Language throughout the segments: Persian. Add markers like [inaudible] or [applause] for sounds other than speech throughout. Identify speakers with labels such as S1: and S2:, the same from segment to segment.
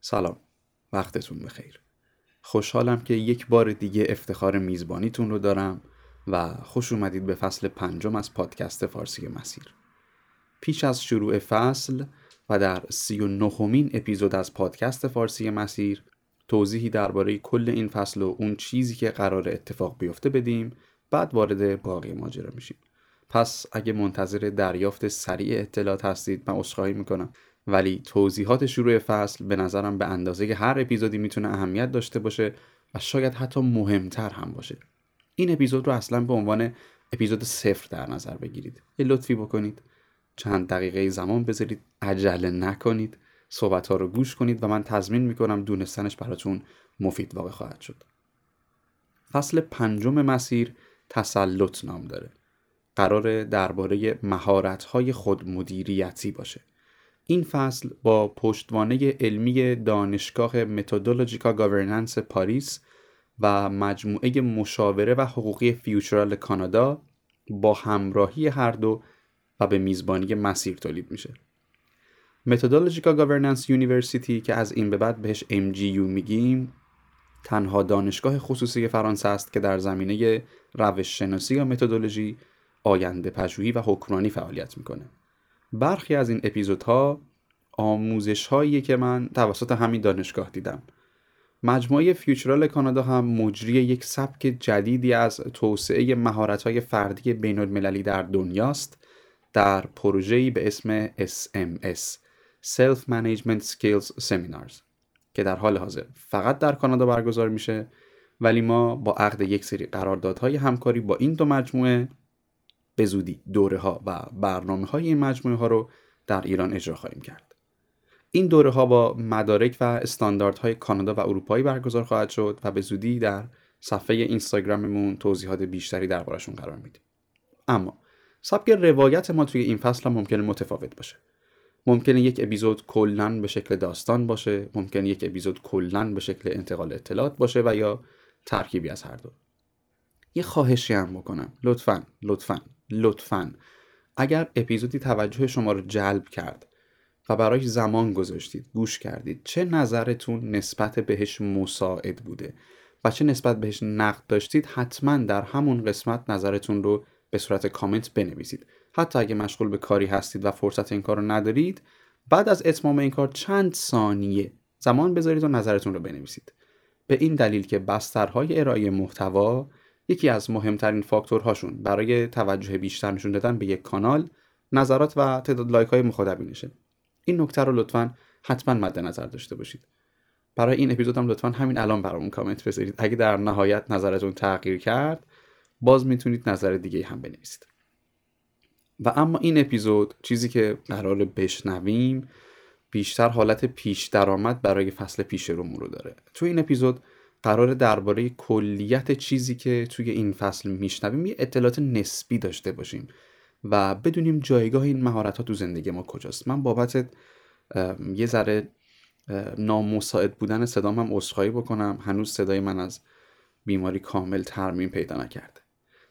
S1: سلام. وقتتون بخیر. خوشحالم که یک بار دیگه افتخار میزبانیتون رو دارم و خوش اومدید به فصل پنجم از پادکست فارسی مسیر. پیش از شروع فصل و در سی و اپیزود از پادکست فارسی مسیر توضیحی درباره کل این فصل و اون چیزی که قرار اتفاق بیفته بدیم بعد وارد باقی ماجرا میشیم. پس اگه منتظر دریافت سریع اطلاعات هستید من عذرخواهی می‌کنم. ولی توضیحات شروع فصل به نظرم به اندازه هر اپیزودی می‌تونه اهمیت داشته باشه و شاید حتی مهمتر هم باشه. این اپیزود رو اصلا به عنوان اپیزود صفر در نظر بگیرید. یه لطفی بکنید. چند دقیقه زمان بذارید. عجله نکنید. صحبت ها رو گوش کنید و من تضمین می‌کنم دونستنش براتون مفید واقع خواهد شد. فصل پنجم مسیر تسلط نام داره. قرار درباره مهارت های خودمدیریتی باشه. این فصل با پشتوانه علمی دانشگاه Methodologica Governance پاریس و مجموعه مشاوره و حقوقی فیوچرال کانادا با همراهی هر دو و به میزبانی مسیر تولید میشه. Methodologica Governance University که از این به بعد بهش MGU میگیم تنها دانشگاه خصوصی فرانسه است که در زمینه روش شناسی یا متدولوژی آینده پژوهی و حکمرانی فعالیت می‌کنه. برخی از این اپیزودها آموزش هایی که من توسط همین دانشگاه دیدم. مجموعه فیوچرال کانادا هم مجری یک سبک جدیدی از توسعه مهارت های فردی بین المللی در دنیاست در پروژه‌ای به اسم SMS Self Management Skills Seminars که در حال حاضر فقط در کانادا برگزار میشه ولی ما با عقد یک سری قراردادهای همکاری با این دو مجموعه به زودی دوره ها و برنامه های این مجموعه ها رو در ایران اجرا خواهیم کرد. این دوره ها با مدارک و استانداردهای کانادا و اروپایی برگزار خواهد شد و به زودی در صفحه اینستاگراممون توضیحات بیشتری دربارشون قرار میدیم. اما سبک روایت ما توی این فصل هم ممکنه متفاوت باشه. ممکنه یک اپیزود کلا به شکل داستان باشه ممکنه یک اپیزود کلا به شکل انتقال اطلاعات باشه و یا ترکیبی از هر دو. یه خواهشی هم بکنم. لطفا لطفا. لطفا. اگر اپیزودی توجه شما رو جلب کرد و برای زمان گذاشتید گوش کردید چه نظرتون نسبت بهش مساعد بوده و چه نسبت بهش نقد داشتید حتما در همون قسمت نظرتون رو به صورت کامنت بنویسید. حتی اگه مشغول به کاری هستید و فرصت این کار رو ندارید بعد از اتمام این کار چند ثانیه زمان بذارید و نظرتون رو بنویسید. به این دلیل که بسترهای ارائه محتوا یکی از مهمترین فاکتورهاشون برای توجه بیشتر نشون دادن به یک کانال نظرات و تعداد لایک های مخاطبینشه. این نکته رو لطفا حتما مد نظر داشته باشید. برای این اپیزود هم لطفا همین الان برامون کامنت بذارید. اگه در نهایت نظرتون تغییر کرد باز می‌تونید نظر دیگه هم بنویسید. و اما این اپیزود چیزی که قرار بشنویم بیشتر حالت پیش درآمد برای فصل پیش رو داره. تو این اپیزود قرار درباره کلیت چیزی که توی این فصل میشنویم یه اطلاعات نسبی داشته باشیم و بدونیم جایگاه این مهارت ها تو زندگی ما کجاست. من بابت یه ذره نامساعد بودن صدام هم عذرخواهی بکنم. هنوز صدای من از بیماری کامل ترمیم پیدا نکرده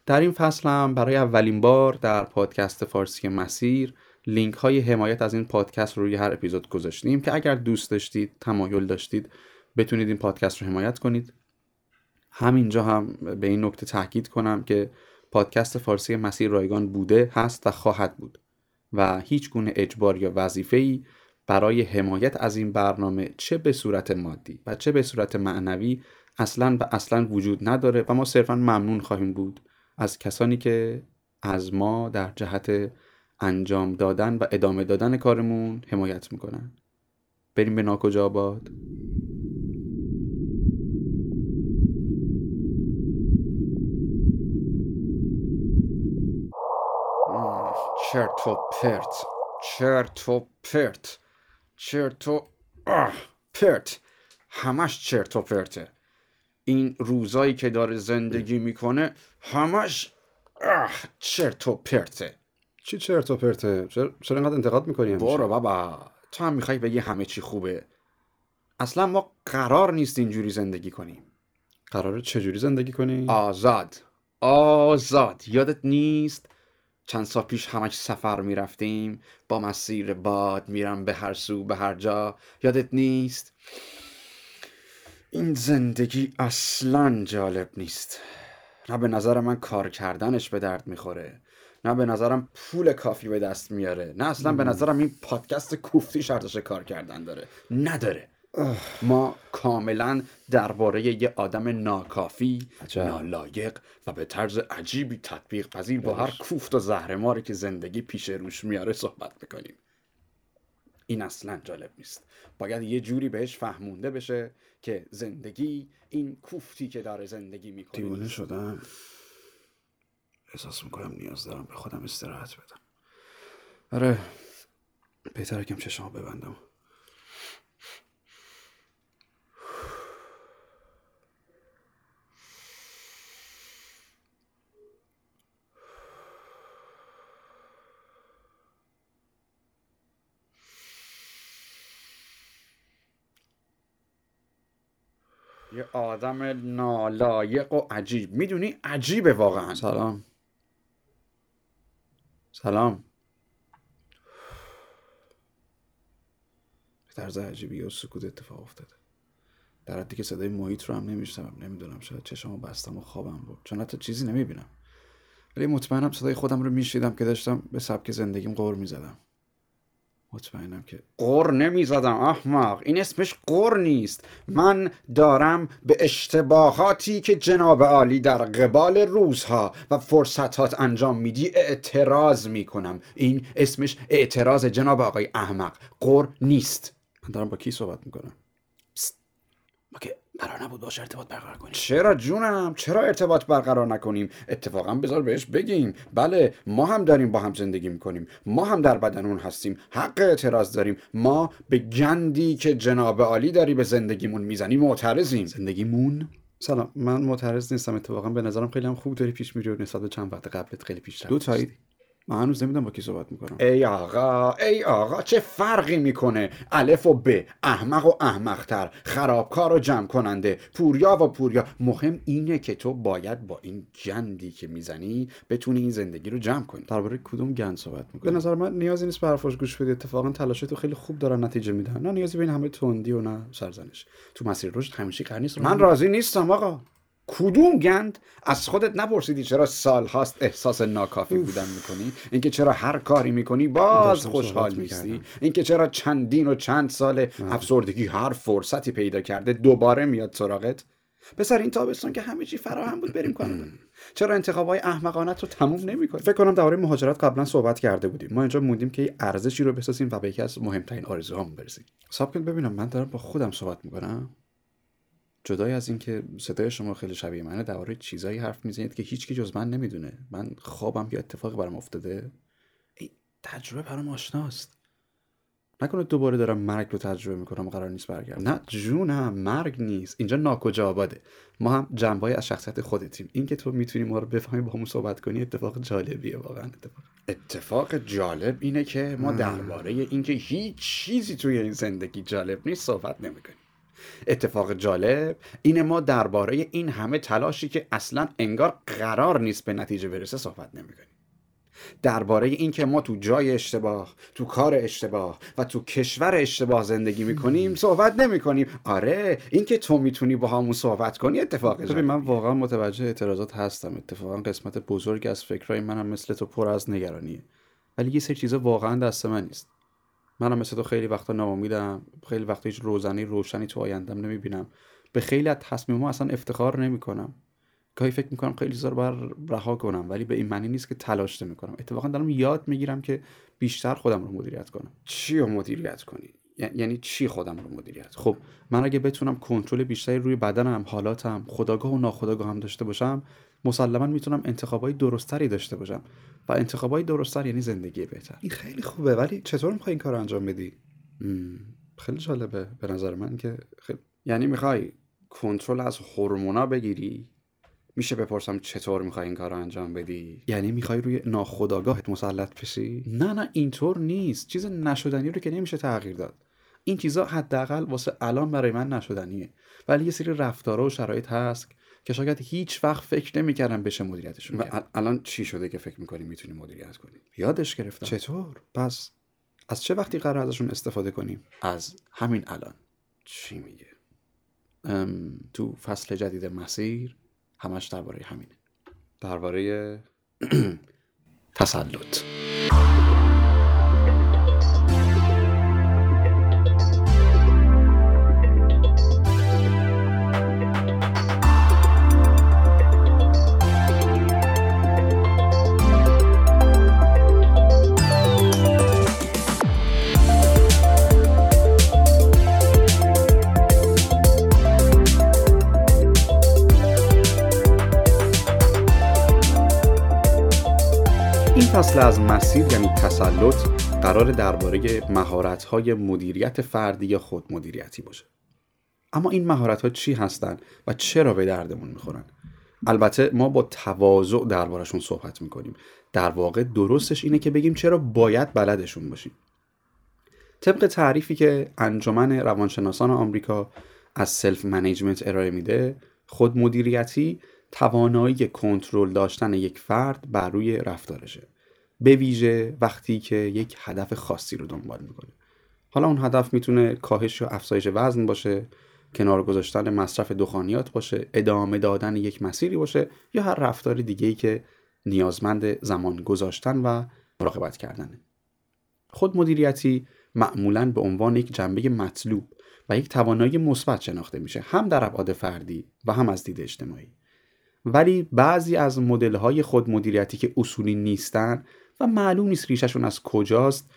S1: در این فصل هم برای اولین بار در پادکست فارسی مسیر لینک های حمایت از این پادکست رو روی هر اپیزود گذاشتیم که اگر دوست داشتید تمایل داشتید بتونید این پادکست رو حمایت کنید. همینجا هم به این نکته تاکید کنم که پادکست فارسی مسیر رایگان بوده هست و خواهد بود و هیچ گونه اجبار یا وظیفه‌ای برای حمایت از این برنامه چه به صورت مادی و چه به صورت معنوی اصلا و اصلا وجود نداره و ما صرفا ممنون خواهیم بود از کسانی که از ما در جهت انجام دادن و ادامه دادن کارمون حمایت می‌کنن. بریم به ناکجا آباد. چرت و پرت چرت و پرت چرت و پرت همش چرت و پرته این روزایی که داره زندگی می‌کنه همش چرت و پرته
S2: چی چرت و پرته چرا, چرا اینقدر انتقاد می‌کنی
S1: برو بابا تو هم می‌خوای بگی همه چی خوبه اصلا ما قرار نیست اینجوری زندگی کنیم
S2: قراره چجوری زندگی کنیم
S1: آزاد آزاد یادت نیست چند سال پیش همش سفر می‌رفتیم. با مسیر باد میرم به هر سو به هر جا. یادت نیست؟ این زندگی اصلا جالب نیست. نه به نظر من کار کردنش به درد می‌خوره. نه به نظرم پول کافی به دست میاره. نه اصلا به نظرم این پادکست کوفتی ارزش کار کردن داره. نداره. ما کاملا درباره یه آدم ناکافی
S2: عجب.
S1: نالایق و به طرز عجیبی تطبیق پذیر با هر کوفت و زهرماری که زندگی پیش روش میاره صحبت می‌کنیم. این اصلا جالب نیست. باید یه جوری بهش فهمونده بشه که زندگی این کوفتی که داره زندگی می‌کنه.
S2: دیوونه شدم. احساس می‌کنم نیاز دارم به خودم استراحت بدم. آره بهتره کم چشمو ببندم.
S1: یه آدم نالایق و عجیب. می‌دونی عجیبه واقعا.
S2: سلام. سلام. به طرز عجیبی و سکوت اتفاق افتاده. در حدی که صدای محیط رو هم نمیشنوم. نمی‌دونم شاید چشمو بستم و خوابم بود چون حتی چیزی نمی‌بینم. ولی مطمئنم صدای خودم رو میشیدم که داشتم به سبک زندگیم قور می‌زدم. مطمئنم که
S1: قر نمی‌زدم احمق. این اسمش قر نیست. من دارم به اشتباهاتی که جناب عالی در قبال روزها و فرصتات انجام میدی اعتراض می‌کنم. این اسمش اعتراض جناب آقای احمق. قر نیست.
S2: من دارم با کی صحبت می‌کنم؟ قرار نبود باش ارتباط برقرار کنیم.
S1: چرا جونم؟ چرا ارتباط برقرار نکنیم؟ اتفاقا بذار بهش بگیم. بله ما هم داریم با هم زندگی می‌کنیم. ما هم در بدن اون هستیم. حق اعتراض داریم. ما به گندی که جناب عالی داری به زندگیمون می‌زنی معترضیم.
S2: زندگیمون؟ سلام من معترض نیستم. اتفاقا به نظرم خیلی هم خوب داری پیش میری و نسبت به چند وقت قبلت خیلی پیش
S1: دو تایید.
S2: من هنوز نمی‌دونم با کی صحبت می‌کنم.
S1: ای آقا ای آقا چه فرقی می‌کنه؟ الف و ب احمق و احمقتر خرابکار و جمع کننده پوریا و پوریا. مهم اینه که تو باید با این گندی که می‌زنی بتونی این زندگی رو جمع کنی.
S2: درباره کدوم گند صحبت می‌کنی؟ به نظر من نیازی نیست به حرفاش گوش بدی. اتفاقا تلاشت تو خیلی خوب دارن نتیجه میدن. نه نیازی به این همه تندی و نه سرزنش. تو مسیر رشد همیشه قرار نیست.
S1: من راضی نیستم آقا. کدوم گند از خودت نپرسیدی چرا سال هاست احساس ناکافی بودن می‌کنی؟ اینکه چرا هر کاری می‌کنی باز خوشحال نیستی. اینکه چرا چندین و چند سال افسردگی هر فرصتی پیدا کرده دوباره میاد سراغت؟ پسر این تابستون که همه چی فراهم بود بریم کانادا [clears throat] چرا انتخابای احمقانت رو تموم نمی‌کنی؟
S2: فکر کنم درباره مهاجرت قبلا صحبت کرده بودیم. ما اینجا موندیم که ارزشی رو بسازیم و به یکی از مهمترین آرزوهامون برسیم. کن ببینم من دارم با خودم صحبت می‌کنم. جدای از اینکه صدای شما خیلی شبیه منه درباره چیزایی حرف می‌زنید که هیچکی جز من نمی‌دونه. من خوابم یا اتفاقی برام افتاده. این تجربه برام آشناست. نکنه دوباره دارم مرگ رو تجربه می‌کنم و قرار نیست برگردم. نه جونم مرگ نیست. اینجا ناکجا آباده. ما هم جنبایی از شخصیت خودتیم. این که تو می‌تونی ما رو بفهمی با همون صحبت کنی اتفاق جالبیه واقعا. اتفاق.
S1: اتفاق جالب اینه که ما درباره اینکه هیچ چیزی توی این زندگی جالب نیست صحبت نمی‌کنیم. اتفاق جالب. اینه ما درباره این همه تلاشی که اصلا انگار قرار نیست به نتیجه برسه صحبت نمی‌کنیم. درباره اینکه ما تو جای اشتباه تو کار اشتباه و تو کشور اشتباه زندگی می‌کنیم صحبت نمی‌کنیم. آره اینکه تو می‌تونی با همون صحبت کنی اتفاق جالب
S2: من واقعا متوجه اعتراضات هستم. اتفاقا قسمت بزرگ از فکرهای منم مثل تو پر از نگرانیه. ولی یه سری چیزا واقعا دست من نیست. منم مثل تو خیلی وقتا ناامیدم. خیلی وقتا هیچ روزنه روشنی تو آیندم نمی‌بینم. به خیلی از تصمیم‌ها اصلا افتخار نمی‌کنم. گاهی فکر می‌کنم خیلی چیزا رو بر رها کنم ولی به این معنی نیست که تلاش نمی‌کنم. اتفاقا دارم یاد می‌گیرم که بیشتر خودم رو مدیریت کنم.
S1: چی رو مدیریت کنی؟ یعنی چی خودم رو مدیریت؟
S2: خب من اگه بتونم کنترل بیشتری روی بدنم حالاتم خداگاه و ناخداگاه هم داشته باشم مسلما می‌تونم انتخابای درستری داشته باشم. و انتخابای درستتر یعنی زندگی بهتر. این خیلی خوبه ولی چطور می‌خوای این کار رو انجام بدی؟ خیلی جالبه به نظر من که خیلی
S1: یعنی می‌خوای کنترل از هورمونا بگیری؟ میشه بپرسم چطور می‌خوای این کار رو انجام بدی؟
S2: یعنی می‌خوای روی ناخداگاهت مسلط بشی؟ نه نه اینطور نیست. چیز نشدنی رو که نمیشه تغییر داد. این چیزا حداقل واسه الان برای من نشدنیه. ولی یه سری رفتارها و شرایط هست که شاید هیچ وقت فکر نمی‌کردن بشه مدیریتشون و الان چی شده که فکر می‌کنی می‌تونی مدیریت کنی؟ یادش گرفتم.
S1: چطور؟
S2: پس از چه وقتی قرار ازشون استفاده کنیم؟
S1: از همین الان.
S2: چی میگه؟
S1: تو فصل جدید مسیر همش درباره همینه.
S2: درباره [clears throat]
S1: تسلط. فصل از مسیر یعنی تسلط قرار درباره مهارت‌های مدیریت فردی یا خود مدیریتی باشه. اما این مهارت ها چی هستند و چرا به دردمون می‌خورن؟ البته ما با تواضع دربارشون صحبت می‌کنیم. در واقع درستش اینه که بگیم چرا باید بلدشون باشیم. طبق تعریفی که انجمن روانشناسان آمریکا از self management ارائه میده خود مدیریتی توانایی کنترل داشتن یک فرد بر روی رفتارشه. به ویژه وقتی که یک هدف خاصی رو دنبال می‌کنه. حالا اون هدف می‌تونه کاهش یا افزایش وزن باشه کنار گذاشتن مصرف دخانیات باشه ادامه دادن یک مسیری باشه یا هر رفتار دیگه ای که نیازمند زمان گذاشتن و مراقبت کردنه. خود مدیریتی معمولا به عنوان یک جنبه مطلوب و یک توانایی مثبت شناخته میشه هم در ابعاد فردی و هم از دید اجتماعی. ولی بعضی از مدل های خود مدیریتی که اصولی نیستن و معلوم نیست ریششون از کجاست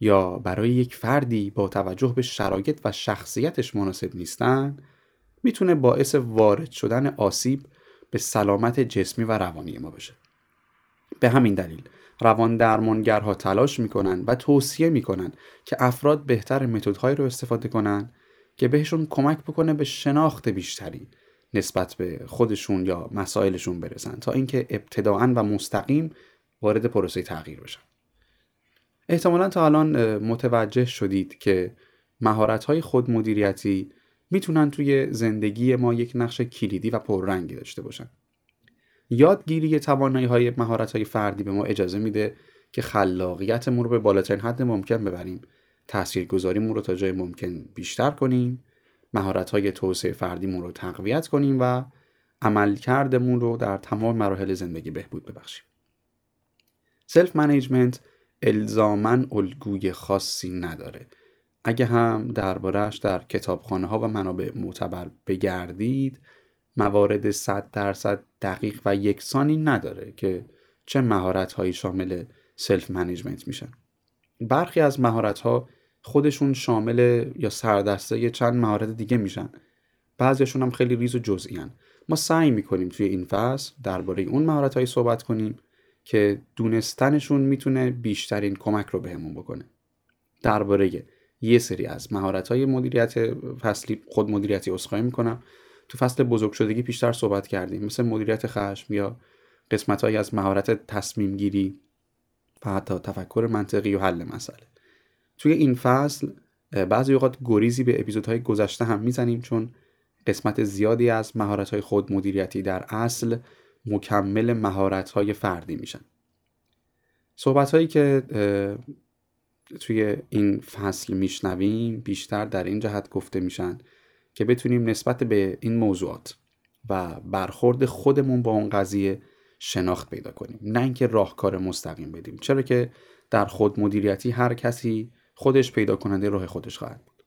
S1: یا برای یک فردی با توجه به شرایط و شخصیتش مناسب نیستن می‌تونه باعث وارد شدن آسیب به سلامت جسمی و روانی ما بشه. به همین دلیل روان درمانگرها تلاش می‌کنن و توصیه می‌کنن که افراد بهتر متدهایی رو استفاده کنن که بهشون کمک بکنه به شناخت بیشتری نسبت به خودشون یا مسائلشون برسن تا اینکه ابتداعا و مستقیم وارد پروسه تغییر بشن احتمالا تا الان متوجه شدید که مهارت های خود مدیریتی می‌تونن توی زندگی ما یک نقش کلیدی و پررنگی داشته باشن. یادگیری توانایی های مهارت های فردی به ما اجازه میده که خلاقیتمون رو به بالاترین حد ممکن ببریم. تاثیرگذاریمون رو تا جای ممکن بیشتر کنیم. مهارت های توسعه فردیمون رو تقویت کنیم و عملکردمون رو در تمام مراحل زندگی بهبود ببخشیم. self management الزاما الگوی خاصی نداره. اگه هم دربارهش در کتابخانه ها و منابع معتبر بگردید موارد صد درصد دقیق و یکسانی نداره که چه مهارت هایی شامل self management میشن. برخی از مهارت ها خودشون شامل یا سردسته چند مهارت دیگه میشن. بعضیشون هم خیلی ریز و جزئی ما سعی می‌کنیم توی این فصل درباره اون مهارت هایی صحبت کنیم که دونستنشون می‌تونه بیشترین کمک رو بهمون بکنه. درباره یه سری از مهارت های مدیریت فصلی خود مدیریتی اسخای می‌کنم. تو فصل بزرگ شدگی پیشتر صحبت کردیم مثل مدیریت خشم یا قسمت از مهارت تصمیم گیری و حتی تفکر منطقی و حل مسئله. توی این فصل بعضی اوقات گریزی به اپیزودهای گذشته هم می‌زنیم چون قسمت زیادی از مهارت های خود مدیریتی در اصل مکمل مهارت های فردی میشن. صحبت هایی که توی این فصل میشنویم بیشتر در این جهت گفته میشن که بتونیم نسبت به این موضوعات و برخورد خودمون با اون قضیه شناخت پیدا کنیم. نه اینکه راهکار مستقیم بدیم. چرا که در خود مدیریتی هر کسی خودش پیدا کننده راه خودش خواهد بود.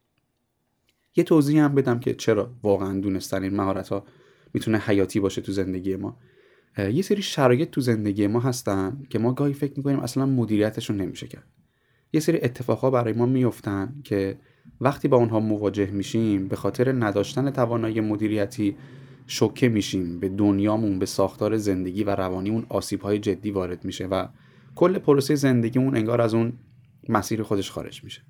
S1: یه توضیح هم بدم که چرا واقعا دونستن این مهارت ها می‌تونه حیاتی باشه تو زندگی ما. یه سری شرایط تو زندگی ما هستن که ما گاهی فکر می‌کنیم اصلا مدیریتشون نمیشه کرد. یه سری اتفاقها برای ما میفتن که وقتی با اونها مواجه میشیم به خاطر نداشتن توانایی مدیریتی شوکه میشیم به دنیامون به ساختار زندگی و روانیمون آسیب جدی وارد میشه و کل پروسه زندگیمون انگار از اون مسیر خودش خارج میشه.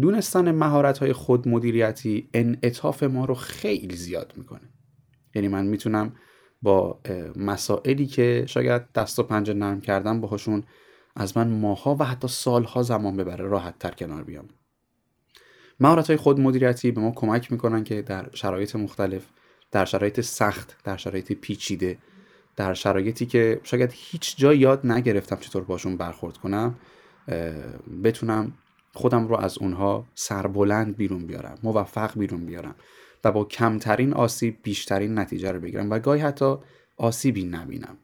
S1: دونستن مهارت های خود مدیریتی انعطاف ما رو خیلی زیاد می‌کنه. یعنی من می‌تونم با مسائلی که شاید دست و پنجه نرم کردن باهاشون از من ماها و حتی سالها زمان ببره راحت تر کنار بیام. مهارت های خود مدیریتی به ما کمک می‌کنن که در شرایط مختلف
S2: در شرایط سخت در شرایط پیچیده در شرایطی که شاید هیچ جا یاد نگرفتم چطور باشون برخورد کنم بتونم خودم رو از اونها سربلند بیرون بیارم موفق بیرون بیارم. و با کمترین آسیب بیشترین نتیجه رو بگیرم و گاهی حتی آسیبی نبینم.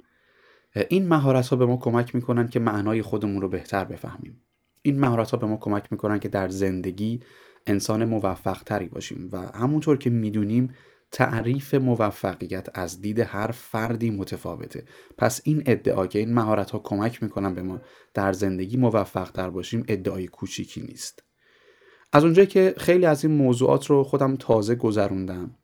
S2: این مهارت ها به ما کمک می‌کنن که معنای خودمون رو بهتر بفهمیم. این مهارت ها به ما کمک می‌کنن که در زندگی انسان موفق تری باشیم و همونطور که می‌دونیم تعریف موفقیت از دید هر فردی متفاوته. پس این ادعا که این مهارت ها کمک می‌کنن به ما در زندگی موفق تر باشیم ادعای کوچیکی نیست. از اونجایی که خیلی از این موضوعات رو خودم تازه گذروندم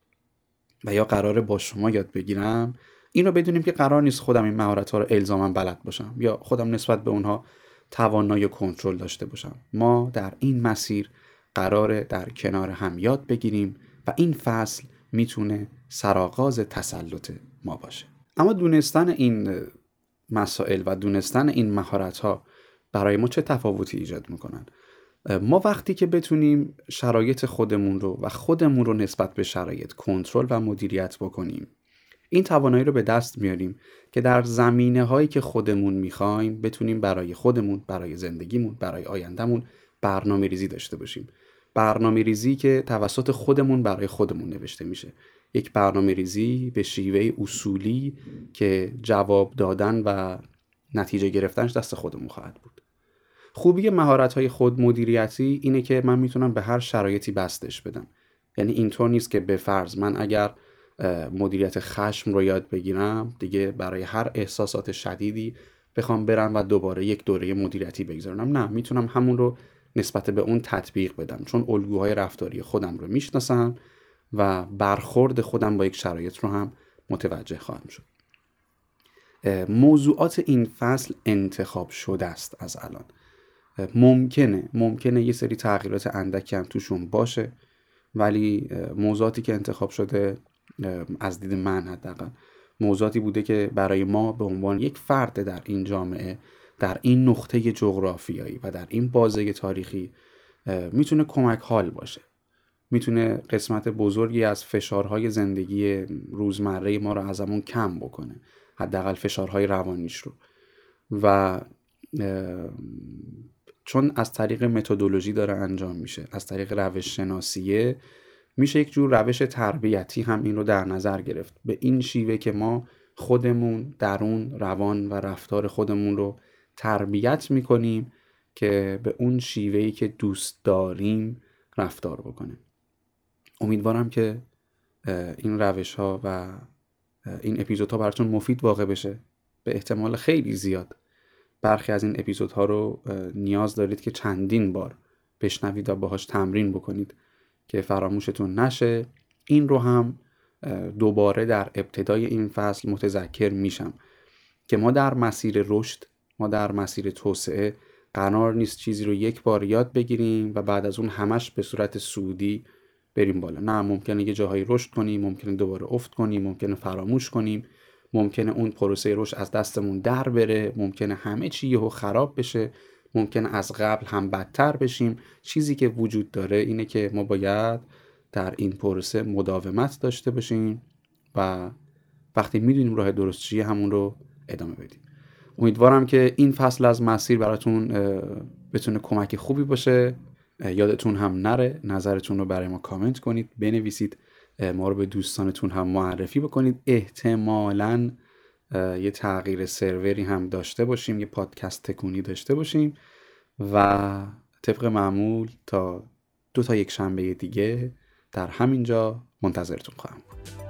S2: و یا قراره با شما یاد بگیرم این رو بدونیم که قرار نیست خودم این مهارت ها رو الزاما بلد باشم یا خودم نسبت به اونها توانایی کنترل داشته باشم. ما در این مسیر قراره در کنار هم یاد بگیریم و این فصل می‌تونه سرآغاز تسلط ما باشه. اما دونستن این مسائل و دونستن این مهارت ها برای ما چه تفاوتی ایجاد می‌کنن؟ ما وقتی که بتونیم شرایط خودمون رو و خودمون رو نسبت به شرایط کنترل و مدیریت بکنیم این توانایی رو به دست میاریم که در زمینه هایی که خودمون می‌خوایم بتونیم برای خودمون برای زندگیمون برای آیندهمون برنامه ریزی داشته باشیم. برنامه ریزی که توسط خودمون برای خودمون نوشته میشه. یک برنامه ریزی به شیوه اصولی که جواب دادن و نتیجه گرفتنش دست خودمون خواهد بود. خوبی مهارت های خود مدیریتی اینه که من می‌تونم به هر شرایطی بستش بدم. یعنی اینطور نیست که به فرض من اگر مدیریت خشم رو یاد بگیرم دیگه برای هر احساسات شدیدی بخوام برم و دوباره یک دوره مدیریتی بگذارم نه می‌تونم همون رو نسبت به اون تطبیق بدم. چون الگوهای رفتاری خودم رو می‌شناسم و برخورد خودم با یک شرایط رو هم متوجه خواهم شد. موضوعات این فصل انتخاب شده است از الان. ممکنه ممکنه یه سری تغییرات اندکی هم توشون باشه ولی موضوعاتی که انتخاب شده از دید من حداقل موضوعاتی بوده که برای ما به عنوان یک فرد در این جامعه در این نقطه جغرافیایی و در این بازه تاریخی می‌تونه کمک حال باشه. می‌تونه قسمت بزرگی از فشارهای زندگی روزمره ما رو ازمون کم بکنه حداقل فشارهای روانیش رو. و چون از طریق متدولوژی داره انجام میشه از طریق روش شناسیه میشه یک جور روش تربیتی هم این رو در نظر گرفت. به این شیوه که ما خودمون درون روان و رفتار خودمون رو تربیت می‌کنیم که به اون شیوهی که دوست داریم رفتار بکنه. امیدوارم که این روش ها و این اپیزودها براتون مفید واقع بشه. به احتمال خیلی زیاد. برخی از این اپیزودها رو نیاز دارید که چندین بار بشنوید و باهاش تمرین بکنید که فراموشتون نشه. این رو هم دوباره در ابتدای این فصل متذکر میشم که ما در مسیر رشد ما در مسیر توسعه قرار نیست چیزی رو یک بار یاد بگیریم و بعد از اون همش به صورت سودی بریم بالا. نه ممکنه یه جاهایی رشد کنیم ممکنه دوباره افت کنیم ممکنه فراموش کنیم. ممکنه اون پروسه رشد از دستمون در بره ممکنه همه چی یهو خراب بشه ممکنه از قبل هم بدتر بشیم. چیزی که وجود داره اینه که ما باید در این پروسه مداومت داشته باشیم و وقتی می‌دونیم راه درست چیه همون رو ادامه بدیم. امیدوارم که این فصل از مسیر براتون بتونه کمک خوبی باشه. یادتون هم نره. نظرتون رو برای ما کامنت کنید. بنویسید. ما رو به دوستانتون هم معرفی بکنید. احتمالا یه تغییر سروری هم داشته باشیم یه پادکست تکونی داشته باشیم و طبق معمول تا دو تا یک شنبه دیگه در همینجا منتظرتون خواهم بود.